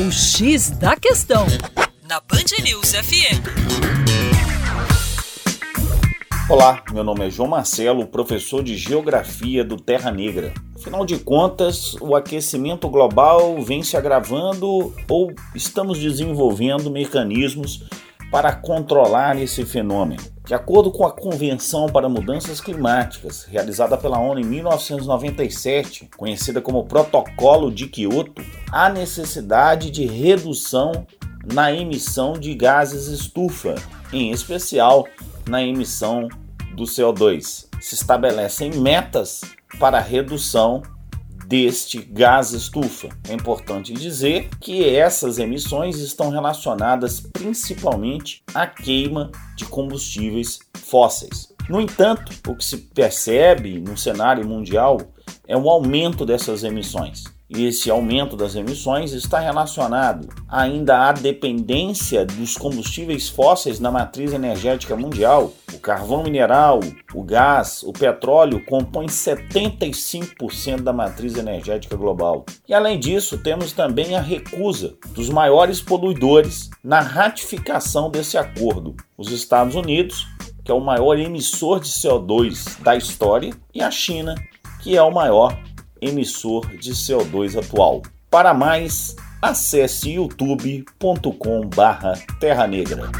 O X da Questão, na Band News FM. Olá, meu nome é João Marcelo, professor de Geografia do Terra Negra. Afinal de contas, o aquecimento global vem se agravando ou estamos desenvolvendo mecanismos para controlar esse fenômeno. De acordo com a Convenção para Mudanças Climáticas, realizada pela ONU em 1997, conhecida como Protocolo de Quioto, há necessidade de redução na emissão de gases estufa, em especial na emissão do CO2. Se estabelecem metas para redução deste gás estufa. É importante dizer que essas emissões estão relacionadas principalmente à queima de combustíveis fósseis. No entanto, o que se percebe no cenário mundial é um aumento dessas emissões. E esse aumento das emissões está relacionado ainda à dependência dos combustíveis fósseis na matriz energética mundial. O carvão mineral, o gás, o petróleo compõem 75% da matriz energética global. E além disso, temos também a recusa dos maiores poluidores na ratificação desse acordo: os Estados Unidos, que é o maior emissor de CO2 da história, e a China, que é o maior emissor de CO2 atual. Para mais, acesse youtube.com/terra negra.